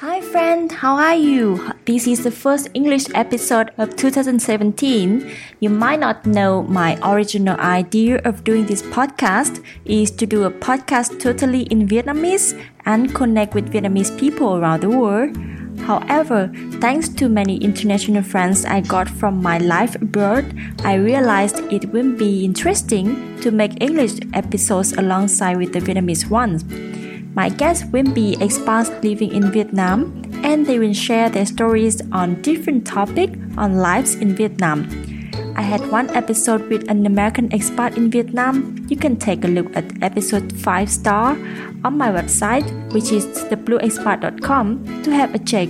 Hi, friend, how are you? This is the first English episode of 2017. You might not know my original idea of doing this podcast is to do a podcast totally in Vietnamese and connect with Vietnamese people around the world. However, thanks to many international friends I got from my life abroad, I realized it would be interesting to make English episodes alongside with the Vietnamese ones. My guests will be expats living in Vietnam and they will share their stories on different topics on lives in Vietnam. I had one episode with an American expat in Vietnam. You can take a look at episode 5 star on my website, which is theblueexpat.com, to have a check.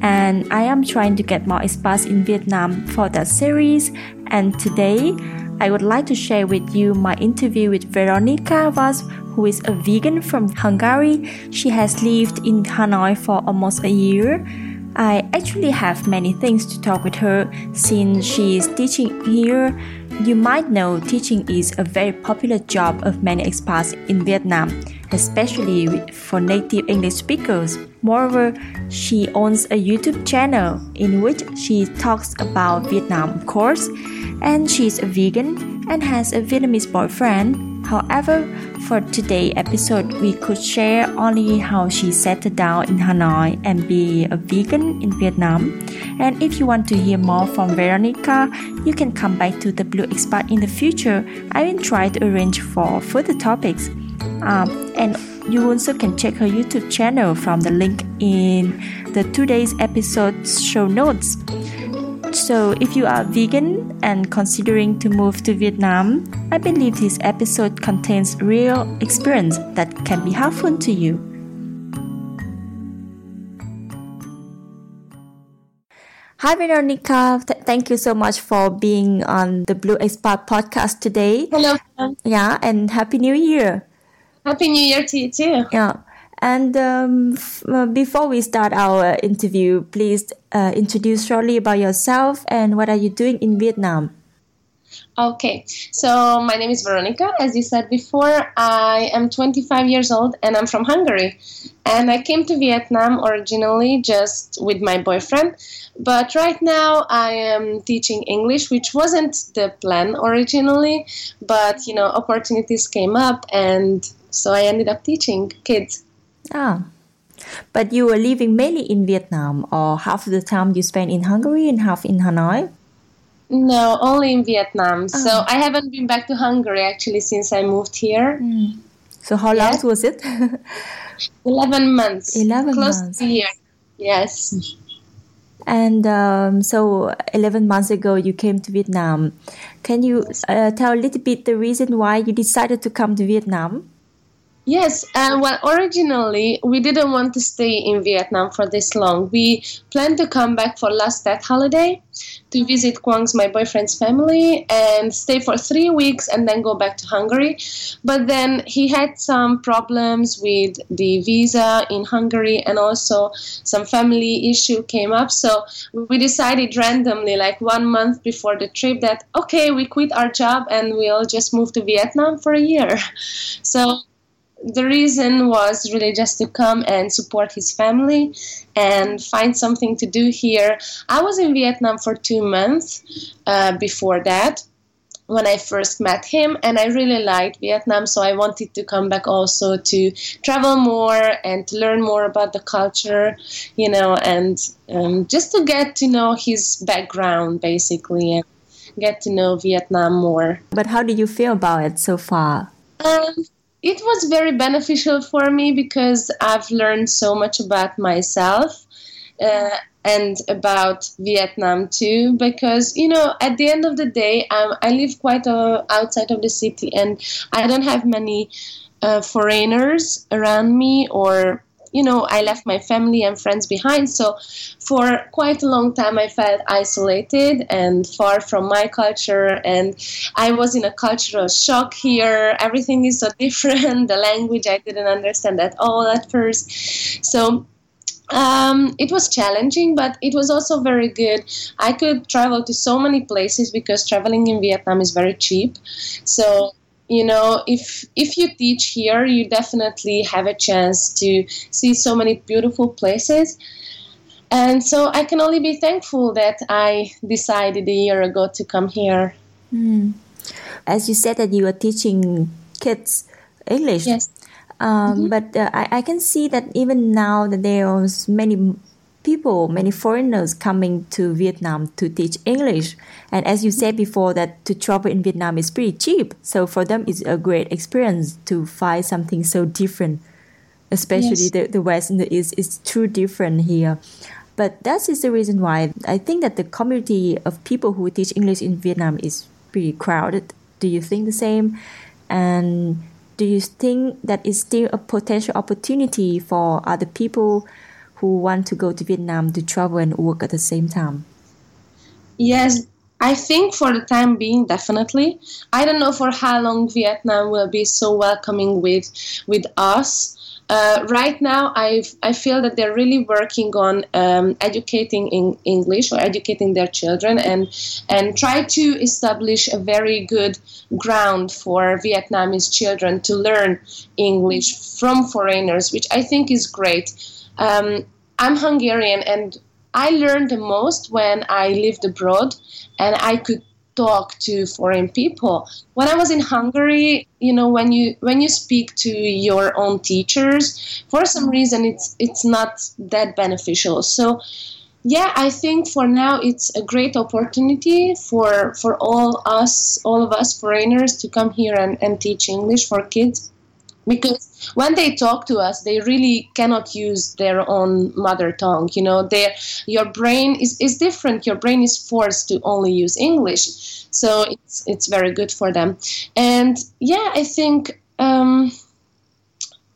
And I am trying to get more expats in Vietnam for that series. And today, I would like to share with you my interview with Veronika Vas, who is a vegan from Hungary. She has lived in Hanoi for almost a year. I actually have many things to talk with her since she is teaching here. You might know teaching is a very popular job of many expats in Vietnam, especially for native English speakers. Moreover, she owns a YouTube channel in which she talks about Vietnam, of course, and she's a vegan and has a Vietnamese boyfriend. However, for today's episode, we could share only how she settled down in Hanoi and be a vegan in Vietnam. And if you want to hear more from Veronika, you can come back to the Blue Expat in the future. I will try to arrange for further topics. Um, and you also can check her YouTube channel from the link in the today's episode show notes. So, if you are vegan and considering to move to Vietnam, I believe this episode contains real experience that can be helpful to you. Hi, Veronika. Th- thank you so much for being on the Blue Expat podcast today. Hello. Yeah, and Happy New Year. Happy New Year to you too. Yeah. And um, uh, before we start our interview, please uh, introduce shortly about yourself and what are you doing in Vietnam? Okay, so my name is Veronika. As you said before, I am 25 years old and I'm from Hungary. And I came to Vietnam originally just with my boyfriend. But right now I am teaching English, which wasn't the plan originally. But, you know, opportunities came up and so I ended up teaching kids. Ah, but you were living mainly in Vietnam, or half of the time you spent in Hungary and half in Hanoi? No, only in Vietnam. So I haven't been back to Hungary actually since I moved here. So how long was it? 11 months. 11 Close months. to a year. Yes. and um, so 11 months ago you came to Vietnam. Can you uh, tell a little bit the reason why you decided to come to Vietnam? Yes, uh, well, originally we didn't want to stay in Vietnam for this long. We planned to come back for last Tet holiday to visit Quang's, my boyfriend's family, and stay for three weeks and then go back to Hungary. But then he had some problems with the visa in Hungary and also some family issue came up. So we decided randomly, like one month before the trip, that okay, we quit our job and we'll just move to Vietnam for a year. So the reason was really just to come and support his family and find something to do here. I was in Vietnam for two months uh, before that when I first met him, and I really liked Vietnam, so I wanted to come back also to travel more and to learn more about the culture, you know, and um, just to get to know his background basically and get to know Vietnam more. But how do you feel about it so far? Um, it was very beneficial for me because I've learned so much about myself uh, and about Vietnam too. Because you know, at the end of the day, um, I live quite uh, outside of the city, and I don't have many uh, foreigners around me or you know i left my family and friends behind. So for quite a long time i felt isolated and far from my culture. And i was in a cultural shock here. Everything is so different. The language i didn't understand at all at first. So um, it was challenging, but it was also very good. I could travel to so many places because traveling in Vietnam is very cheap. So you know if if you teach here you definitely have a chance to see so many beautiful places and so i can only be thankful that i decided a year ago to come here mm. as you said that you are teaching kids english yes um, mm-hmm. but uh, I, I can see that even now that there are many people, many foreigners coming to Vietnam to teach English. And as you said before, that to travel in Vietnam is pretty cheap. So for them, it's a great experience to find something so different. Especially yes. the, the West and the East is too different here. But that is the reason why I think that the community of people who teach English in Vietnam is pretty crowded. Do you think the same? And do you think that is still a potential opportunity for other people who want to go to Vietnam to travel and work at the same time? Yes, I think for the time being, definitely. I don't know for how long Vietnam will be so welcoming with with us. Uh, right now, I I feel that they're really working on um, educating in English or educating their children and and try to establish a very good ground for Vietnamese children to learn English from foreigners, which I think is great. Um, I'm Hungarian and I learned the most when I lived abroad and I could talk to foreign people. When I was in Hungary, you know, when you when you speak to your own teachers, for some reason it's it's not that beneficial. So yeah, I think for now it's a great opportunity for for all us all of us foreigners to come here and, and teach English for kids because when they talk to us they really cannot use their own mother tongue you know their your brain is, is different your brain is forced to only use english so it's it's very good for them and yeah i think um,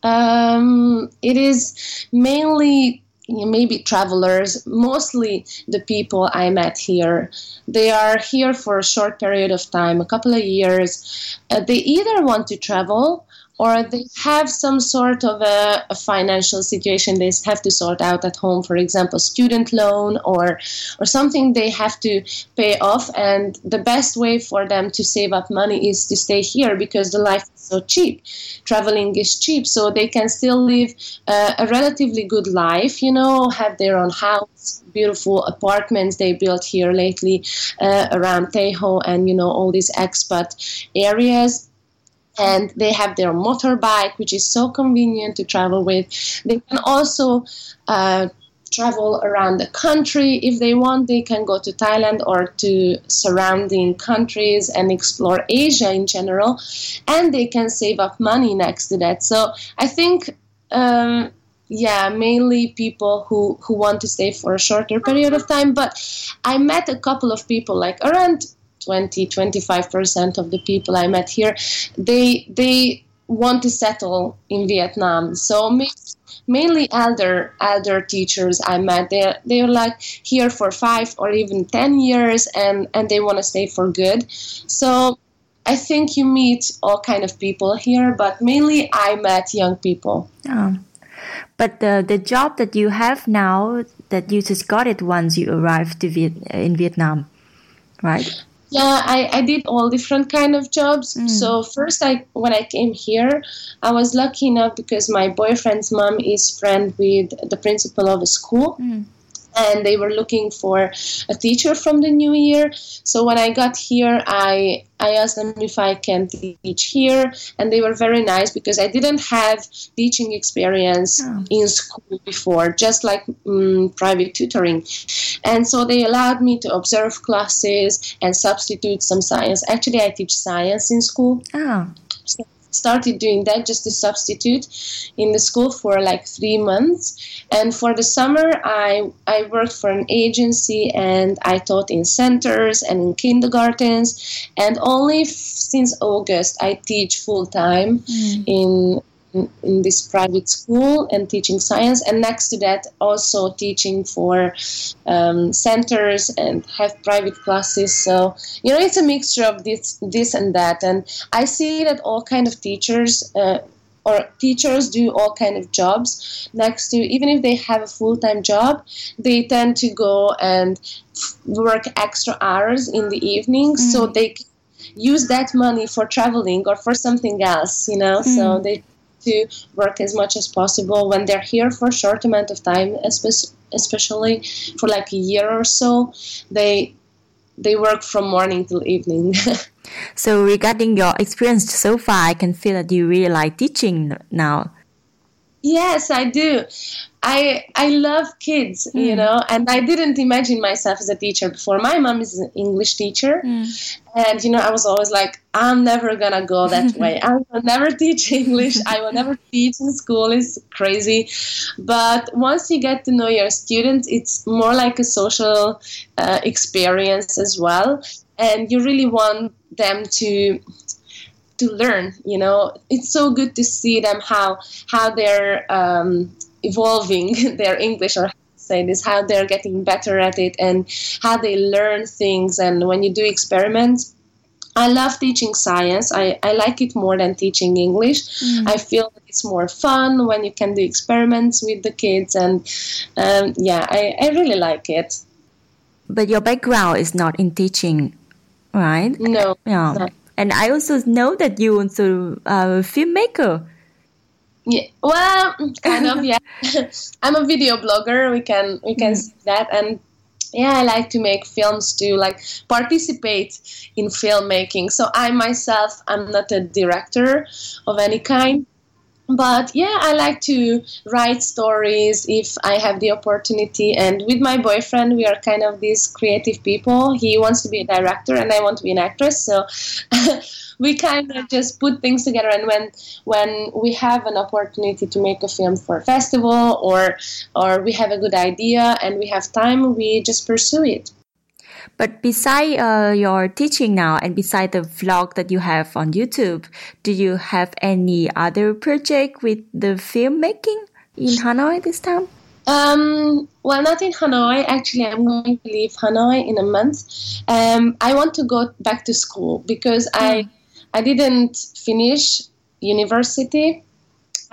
um, it is mainly maybe travelers, mostly the people I met here. They are here for a short period of time, a couple of years. Uh, they either want to travel or they have some sort of a, a, financial situation they have to sort out at home for example student loan or or something they have to pay off. And the best way for them to save up money is to stay here because the life is so cheap. Traveling is cheap so they can still live uh, a relatively good life you know have their own house beautiful apartments they built here lately uh, around Ho and you know all these expat areas and they have their motorbike, which is so convenient to travel with. They can also uh, travel around the country if they want. They can go to Thailand or to surrounding countries and explore Asia in general, and they can save up money next to that. So I think. Um, yeah, mainly people who, who want to stay for a shorter period of time. But I met a couple of people, like around 20 25% of the people I met here they they want to settle in Vietnam so mainly elder elder teachers I met they they're like here for 5 or even 10 years and and they want to stay for good so I think you meet all kind of people here but mainly I met young people oh. But the, the job that you have now, that you just got it once you arrived to Viet, in Vietnam, right? Yeah I, I did all different kind of jobs. Mm. so first i when i came here i was lucky enough because my boyfriend's mom is friend with the principal of a school. Mm and they were looking for a teacher from the new year. So when I got here, I I asked them if I can teach here, and they were very nice because I didn't have teaching experience oh. in school before, just like um, private tutoring. And so they allowed me to observe classes and substitute some science. Actually, I teach science in school. Oh. So started doing that just to substitute in the school for like three months. And for the summer, I, I worked for an agency and I taught in centers and in kindergartens. And only f- since August, I teach full time mm. in in, this private school and teaching science, and next to that, also teaching for um, centers and have private classes. So you know, it's a mixture of this, this and that, and I see that all kind of teachers. Uh, or teachers do all kind of jobs next to even if they have a full-time job they tend to go and work extra hours in the evenings mm. so they use that money for traveling or for something else, you know. Mm. So they to work as much as possible when they're here for a short amount of time, especially for like a year or so. They they work from morning till evening. so regarding your experience so far, I can feel that you really like teaching now. Yes, I do. I I love kids, mm. you hmm. know, and I didn't imagine myself as a teacher before. My mom is an English teacher, mm. and you know, I was always like, I'm never gonna go that way. I will never teach English. I will never teach in school. It's crazy. But once you get to know your students, it's more like a social uh, experience as well, and you really want them to to learn you know it's so good to see them how how they're um, evolving their english or say this how they're getting better at it and how they learn things and when you do experiments I love teaching science. I, I like it more than teaching English. Mm. I feel it's more fun when you can do experiments with the kids, and um, yeah, I, I really like it. But your background is not in teaching, right? No. Yeah. And I also know that you also a filmmaker. Yeah, well, kind of. Yeah, I'm a video blogger. We can we can mm. see that, and yeah, I like to make films to like participate in filmmaking. So I myself, I'm not a director of any kind, but yeah i like to write stories if i have the opportunity. And with my boyfriend we are kind of these creative people. He wants to be a director and i want to be an actress. So we kind of just put things together. And when when we have an opportunity to make a film for a festival or or we have a good idea and we have time we just pursue it but beside uh, your teaching now and beside the vlog that you have on YouTube, do you have any other project with the filmmaking in Hanoi this time? Um, well, not in Hanoi. Actually, I'm going to leave Hanoi in a month. Um, I want to go back to school because I hmm. I didn't finish university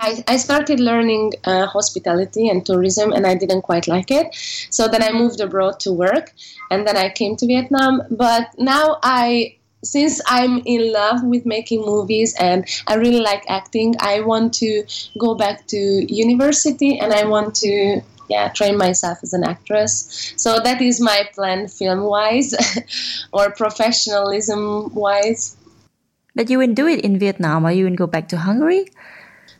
I, I started learning uh, hospitality and tourism and I didn't quite like it. So then I moved abroad to work and then I came to Vietnam. But now I since I'm in love with making movies and I really like acting, I want to go back to university and I want to yeah train myself as an actress. So that is my plan film wise or professionalism wise. But you will do it in Vietnam or you will go back to Hungary?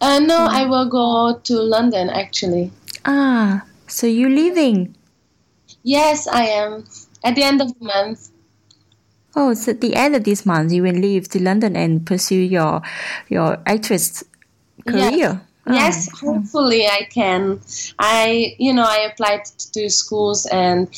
Uh, no, mm. I will go to London actually. Ah, so you're leaving? Yes, I am. At the end of the month. Oh, so at the end of this month, you will leave to London and pursue your your actress career. Yes, oh. yes hopefully I can. I, you know, I applied to schools and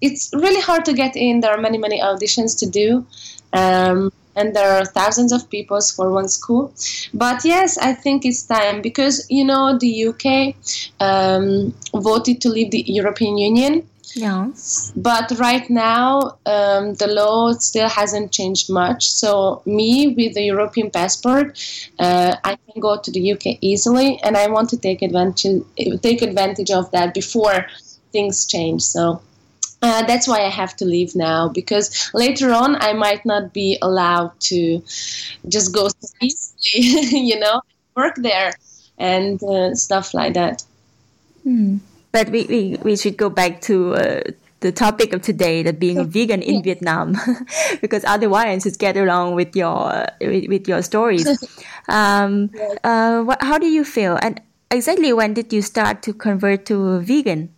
it's really hard to get in. There are many, many auditions to do. Um, and there are thousands of people for one school. But yes, I think it's time because you know the UK um, voted to leave the European Union. Yeah. But right now, um, the law still hasn't changed much. So, me with the European passport, uh, I can go to the UK easily, and I want to take advantage take advantage of that before things change. So, uh, that's why I have to leave now because later on I might not be allowed to just go easily, you know, work there and uh, stuff like that. Hmm. But we, we, we should go back to uh, the topic of today, that being a vegan in Vietnam, because otherwise it's get along with your with, with your stories. um, uh, what, how do you feel? And exactly when did you start to convert to vegan?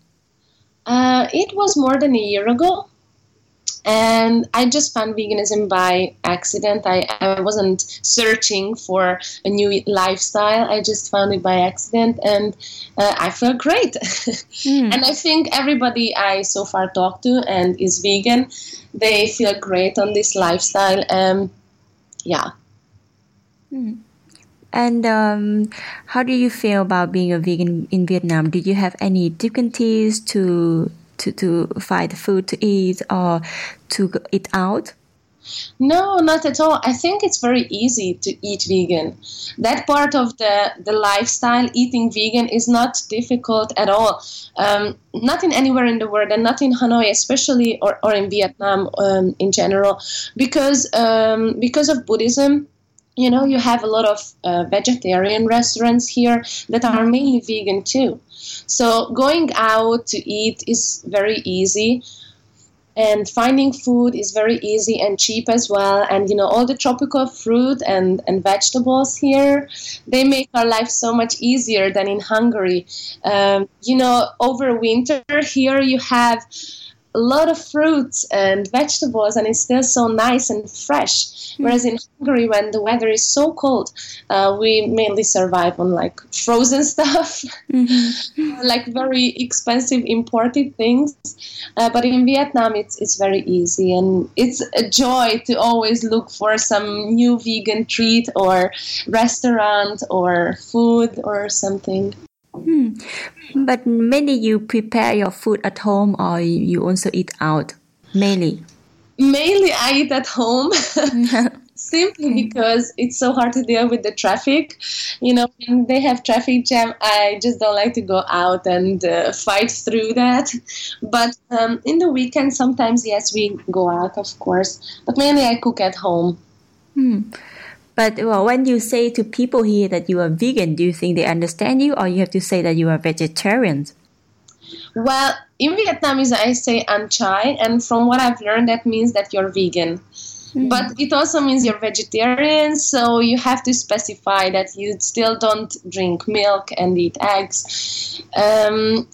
Uh, it was more than a year ago. And I just found veganism by accident. I, I wasn't searching for a new lifestyle. I just found it by accident and uh, I feel great. Mm. and I think everybody I so far talked to and is vegan, they feel great on this lifestyle. Um, yeah. Mm. And um, how do you feel about being a vegan in Vietnam? Did you have any difficulties to to to find food to eat or to eat out? No, not at all. I think it's very easy to eat vegan. That part of the, the lifestyle, eating vegan, is not difficult at all. Um, not in anywhere in the world, and not in Hanoi, especially, or, or in Vietnam um, in general, because um, because of Buddhism. You know, you have a lot of uh, vegetarian restaurants here that are mainly vegan too. So going out to eat is very easy and finding food is very easy and cheap as well and you know all the tropical fruit and, and vegetables here they make our life so much easier than in hungary um, you know over winter here you have a lot of fruits and vegetables and it's still so nice and fresh mm-hmm. whereas in hungary when the weather is so cold uh, we mainly survive on like frozen stuff mm-hmm. like very expensive imported things uh, but in vietnam it's, it's very easy and it's a joy to always look for some new vegan treat or restaurant or food or something Hmm. But mainly you prepare your food at home or you also eat out? Mainly? Mainly I eat at home. Simply because it's so hard to deal with the traffic. You know, when they have traffic jam, I just don't like to go out and uh, fight through that. But um, in the weekend, sometimes, yes, we go out, of course. But mainly I cook at home. Hmm. But well, when you say to people here that you are vegan, do you think they understand you, or you have to say that you are vegetarian? Well, in Vietnamese, I say ăn chay, and from what I've learned, that means that you're vegan. Mm. But it also means you're vegetarian, so you have to specify that you still don't drink milk and eat eggs. Um,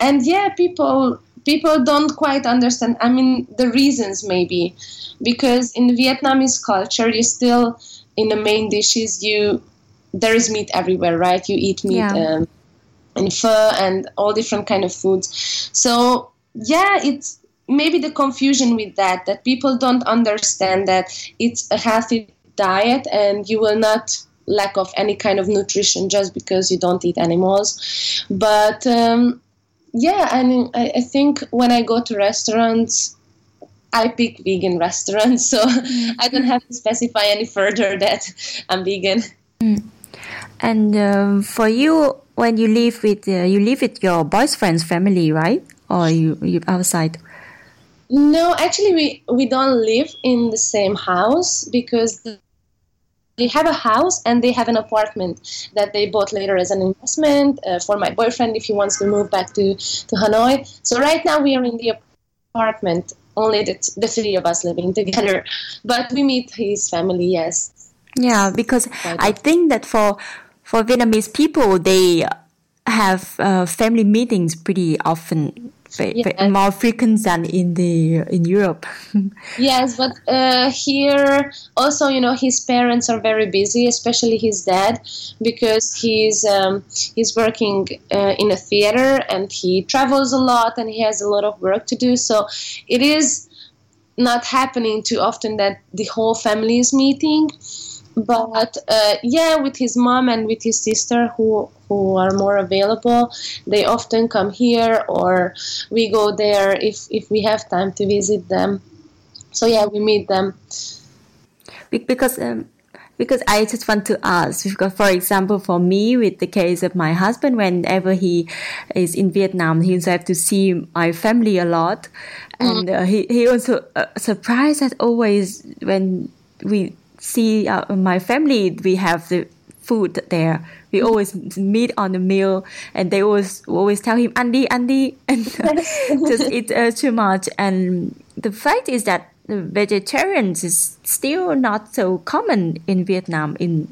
and yeah, people people don't quite understand. I mean, the reasons maybe because in Vietnamese culture, you still in the main dishes you there is meat everywhere right? You eat meat yeah. um, and fur and all different kind of foods. So yeah it's maybe the confusion with that that people don't understand that it's a healthy diet and you will not lack of any kind of nutrition just because you don't eat animals. But um, yeah I, mean, I, I think when i go to restaurants I pick vegan restaurants, so. I don't have to specify any further that I'm vegan. Mm. And um, for you, when you live with uh, you live with your boyfriend's family, right? Or you you outside? No, actually, we we don't live in the same house because they have a house and they have an apartment that they bought later as an investment uh, for my boyfriend if he wants to move back to, to Hanoi. So right now we are in the apartment only the, the three of us living together. But we meet his family, yes. Yeah, because I think that for for Vietnamese people, they have uh, family meetings pretty often yes. more frequent than in the in Europe. yes, but uh, here also, you know, his parents are very busy, especially his dad, because he's um, he's working uh, in a theater and he travels a lot and he has a lot of work to do. So it is not happening too often that the whole family is meeting but uh, yeah with his mom and with his sister who who are more available they often come here or we go there if if we have time to visit them. So yeah we meet them. Because um, because I just want to ask because for example for me with the case of my husband whenever he is in Vietnam he also have to see my family a lot. And mm. uh, he, he also uh, surprised as always when we see uh, my family, we have the food there. We mm-hmm. always meet on the meal, and they always always tell him Andy, Andy, and just eat uh, too much. And the fact is that vegetarians is still not so common in Vietnam. In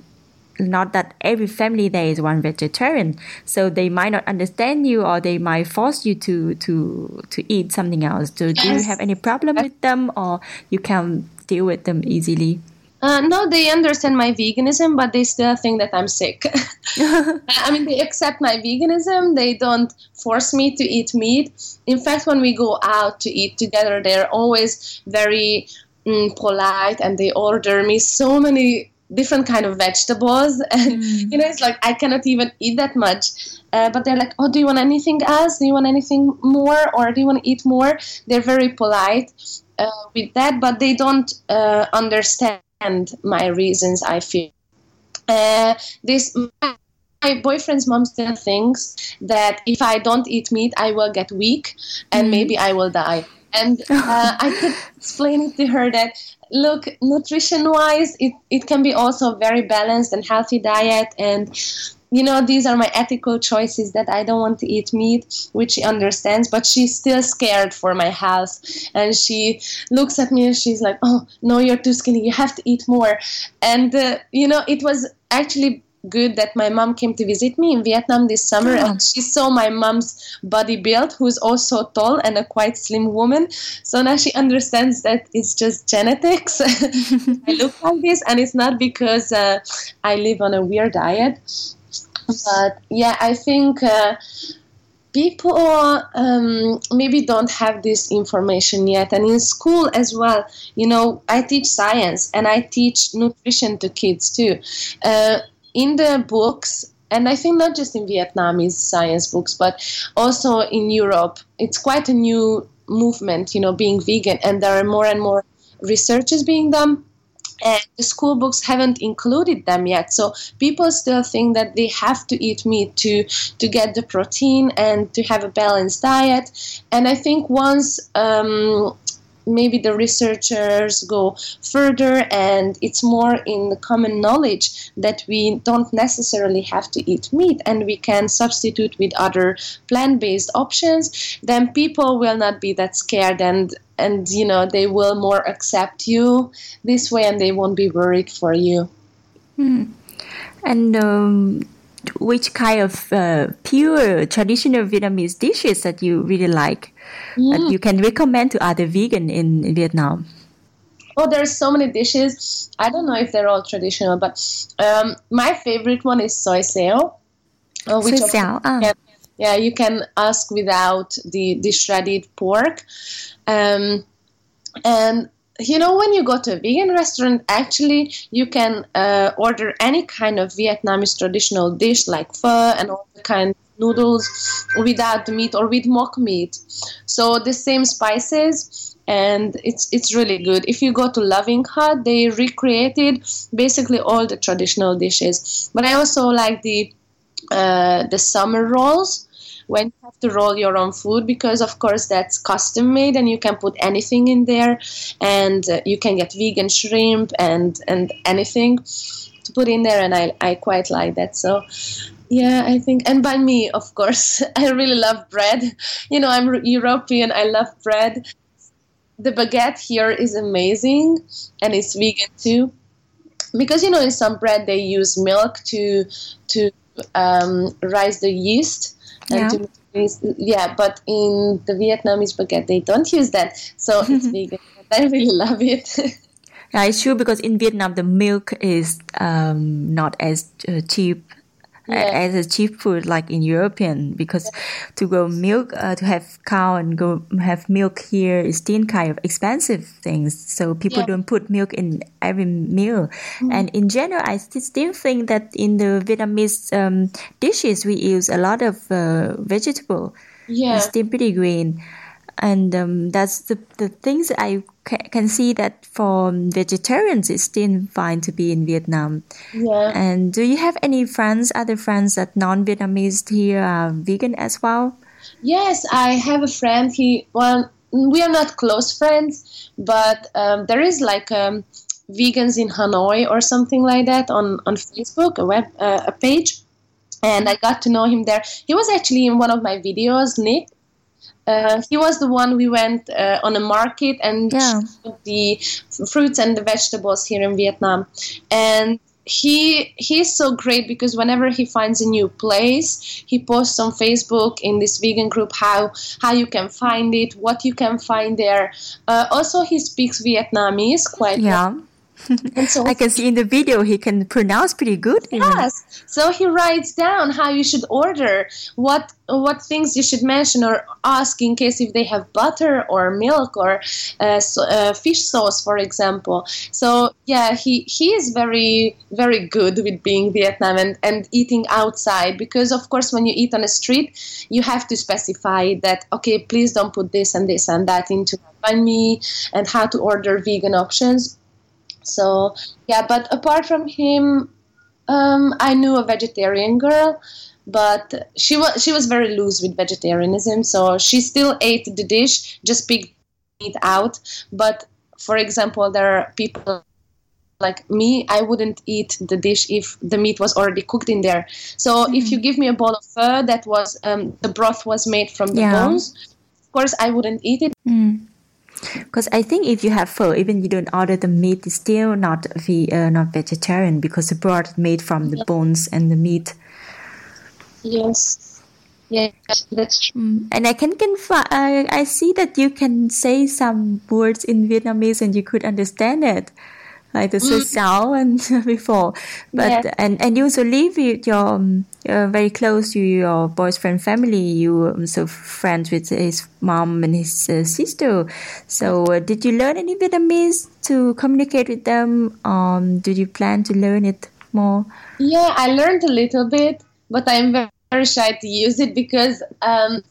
not that every family there is one vegetarian, so they might not understand you, or they might force you to to to eat something else. So, do you have any problem with them, or you can deal with them easily? Uh, no, they understand my veganism, but they still think that I'm sick. I mean, they accept my veganism. They don't force me to eat meat. In fact, when we go out to eat together, they're always very mm, polite and they order me so many different kind of vegetables and mm. you know it's like i cannot even eat that much uh, but they're like oh do you want anything else do you want anything more or do you want to eat more they're very polite uh, with that, but they don't uh, understand my reasons. I feel uh, this. My boyfriend's mom still thinks that if I don't eat meat, I will get weak and mm. maybe I will die. And uh, I could explain it to her that look, nutrition wise, it, it can be also a very balanced and healthy diet. And you know, these are my ethical choices that I don't want to eat meat, which she understands, but she's still scared for my health. And she looks at me and she's like, oh, no, you're too skinny. You have to eat more. And, uh, you know, it was actually good that my mom came to visit me in Vietnam this summer and she saw my mom's body build, who's also tall and a quite slim woman. So now she understands that it's just genetics. I look like this, and it's not because uh, I live on a weird diet. But yeah, I think. Uh, people um, maybe don't have this information yet and in school as well you know i teach science and i teach nutrition to kids too uh, in the books and I think not just in Vietnamese science books, but also in Europe, it's quite a new movement, you know, being vegan, and there are more and more researches being done. And the school books haven't included them yet, so people still think that they have to eat meat to to get the protein and to have a balanced diet. And I think once um, maybe the researchers go further and it's more in the common knowledge that we don't necessarily have to eat meat and we can substitute with other plant-based options then people will not be that scared and and you know they will more accept you this way and they won't be worried for you hmm. and um, which kind of uh, pure traditional Vietnamese dishes that you really like that mm. you can recommend to other vegan in, in Vietnam? Oh, there's so many dishes. I don't know if they're all traditional, but um, my favorite one is xôi xéo. Uh, which xôi xéo. Can, yeah, you can ask without the, the shredded pork. Um, and you know when you go to a vegan restaurant actually you can uh, order any kind of vietnamese traditional dish like pho and all the kind of noodles without meat or with mock meat. So the same spices and it's it's really good. If you go to loving hut they recreated basically all the traditional dishes. But i also like the uh, the summer rolls when you have to roll your own food because of course that's custom made and you can put anything in there and uh, you can get vegan shrimp and and anything to put in there and I, I quite like that. So yeah i think and by me of course i really love bread. You know i'm european i love bread. The baguette here is amazing and it's vegan too because you know in some bread they use milk to to um, rise the yeast yeah. yeah, but in the Vietnamese baguette they don't use that, so it's vegan. I really love it. yeah, it's true because in Vietnam the milk is um, not as uh, cheap yeah. as a cheap food like in European because to grow milk uh, to have cow and go have milk here is still kind of expensive things so people yeah. don't put milk in every meal mm. and in general I still think that in the Vietnamese um, dishes we use a lot of uh, vegetable yeah it's still pretty green and um, that's the, the things I ca- can see that for vegetarians it's still fine to be in Vietnam. Yeah. And do you have any friends, other friends that non-Vietnamese here are vegan as well? Yes, I have a friend. He well, we are not close friends, but um, there is like um, vegans in Hanoi or something like that on on Facebook, a web uh, a page, and I got to know him there. He was actually in one of my videos, Nick uh, he was the one we went uh, on a market and yeah. the fruits and the vegetables here in Vietnam. And he he's so great because whenever he finds a new place, he posts on Facebook in this vegan group how how you can find it, what you can find there. Uh, also, he speaks Vietnamese quite yeah. well. and so I can see in the video he can pronounce pretty good. Yes. So he writes down how you should order, what what things you should mention or ask in case if they have butter or milk or uh, so, uh, fish sauce, for example. So yeah, he he is very very good with being Vietnam and, and eating outside because of course when you eat on a street, you have to specify that okay, please don't put this and this and that into banh mi and how to order vegan options so yeah, but apart from him, um, I knew a vegetarian girl, but she was she was very loose with vegetarianism. So she still ate the dish, just picked it out. But for example, there are people like me, I wouldn't eat the dish if the meat was already cooked in there. So mm. if you give me a bowl of pho that was um, the broth was made from the yeah. bones, of course I wouldn't eat it. Mm. Because I think if you have pho, even you don't order the meat, it's still not ve- uh, not vegetarian because the broth made from the bones and the meat. Yes. Yes, that's true. Mm. And I can can uh, I see that you can say some words in Vietnamese and you could understand it like the mm. and before. But yeah. and and you also live with your um, uh, very close to your boyfriend family. You um, so friends with his mom and his uh, sister. So uh, did you learn any Vietnamese to communicate with them? Um, did you plan to learn it more? Yeah, I learned a little bit, but I'm very, very shy to use it because um,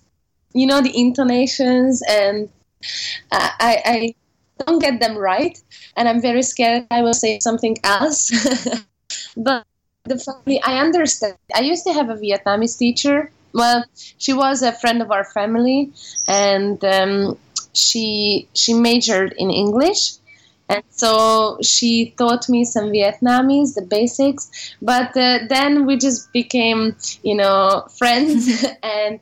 you know the intonations and uh, I, I don't get them right, and I'm very scared I will say something else. but the family, I understand. I used to have a Vietnamese teacher. Well, she was a friend of our family, and um, she she majored in English. And so she taught me some Vietnamese, the basics. But uh, then we just became, you know, friends. and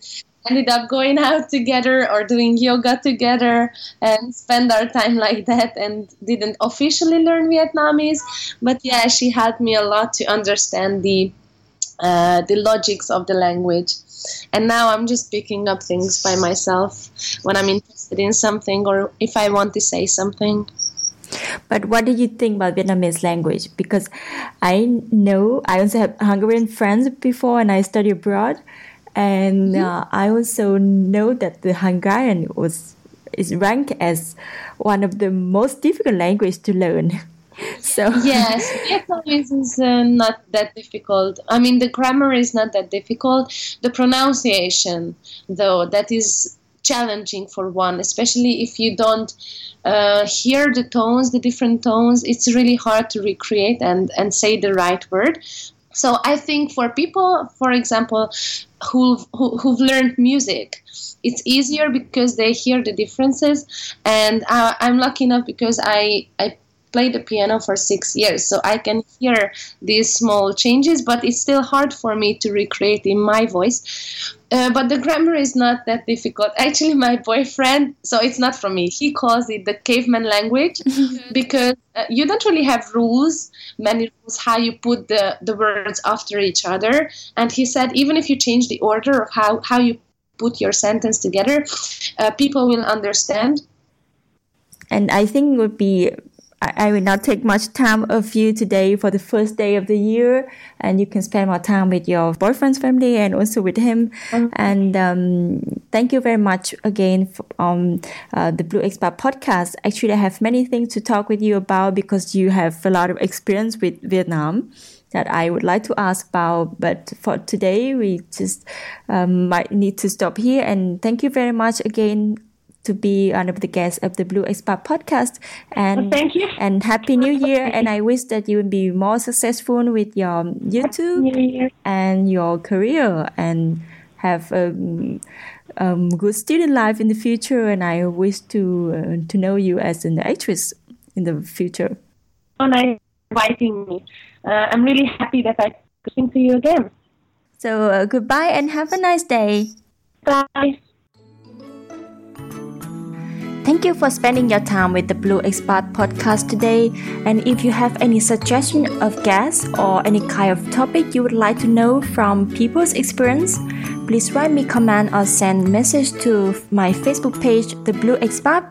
ended up going out together or doing yoga together and spend our time like that and didn't officially learn Vietnamese. But yeah, she helped me a lot to understand the uh, the logics of the language. And now I'm just picking up things by myself when I'm interested in something or if I want to say something. But what do you think about Vietnamese language? Because I know I also have Hungarian friends before and I study abroad and mm-hmm. uh, I also know that the Hungarian was is ranked as one of the most difficult languages to learn. so yes, Vietnamese is uh, not that difficult. I mean, the grammar is not that difficult. The pronunciation, though, that is challenging for one, especially if you don't uh, hear the tones, the different tones. It's really hard to recreate and and say the right word. So I think for people, for example, who've, who, have who have learned music, it's easier because they hear the differences. And I, I'm lucky enough because I, I played the piano for six years, so I can hear these small changes, but it's still hard for me to recreate in my voice. Uh, but the grammar is not that difficult. Actually, my boyfriend, so it's not from me, he calls it the caveman language because uh, you don't really have rules, many rules, how you put the, the words after each other. And he said, even if you change the order of how, how you put your sentence together, uh, people will understand. And I think it would be I, will not take much time of you today for the first day of the year, and you can spend more time with your boyfriend's family and also with him. Mm-hmm. And um, thank you very much again for, um, uh, the Blue Expat podcast. Actually, I have many things to talk with you about because you have a lot of experience with Vietnam that I would like to ask about. But for today, we just um, might need to stop here. And thank you very much again to be one of the guests of the Blue Expat podcast. And well, thank you. And happy New Year! and I wish that you would be more successful with your YouTube and your career and have a um, good student life in the future. And I wish to uh, to know you as an actress in the future. Oh, nice inviting me. Uh, I'm really happy that I could sing to you again. So uh, goodbye and have a nice day. Bye. Thank you for spending your time with the Blue Expat podcast today. And if you have any suggestion of guests or any kind of topic you would like to know from people's experience, please write me comment or send message to my Facebook page, The Blue Expat.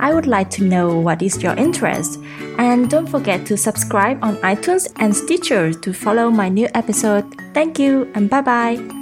I would like to know what is your interest. And don't forget to subscribe on iTunes and Stitcher to follow my new episode. Thank you and bye bye.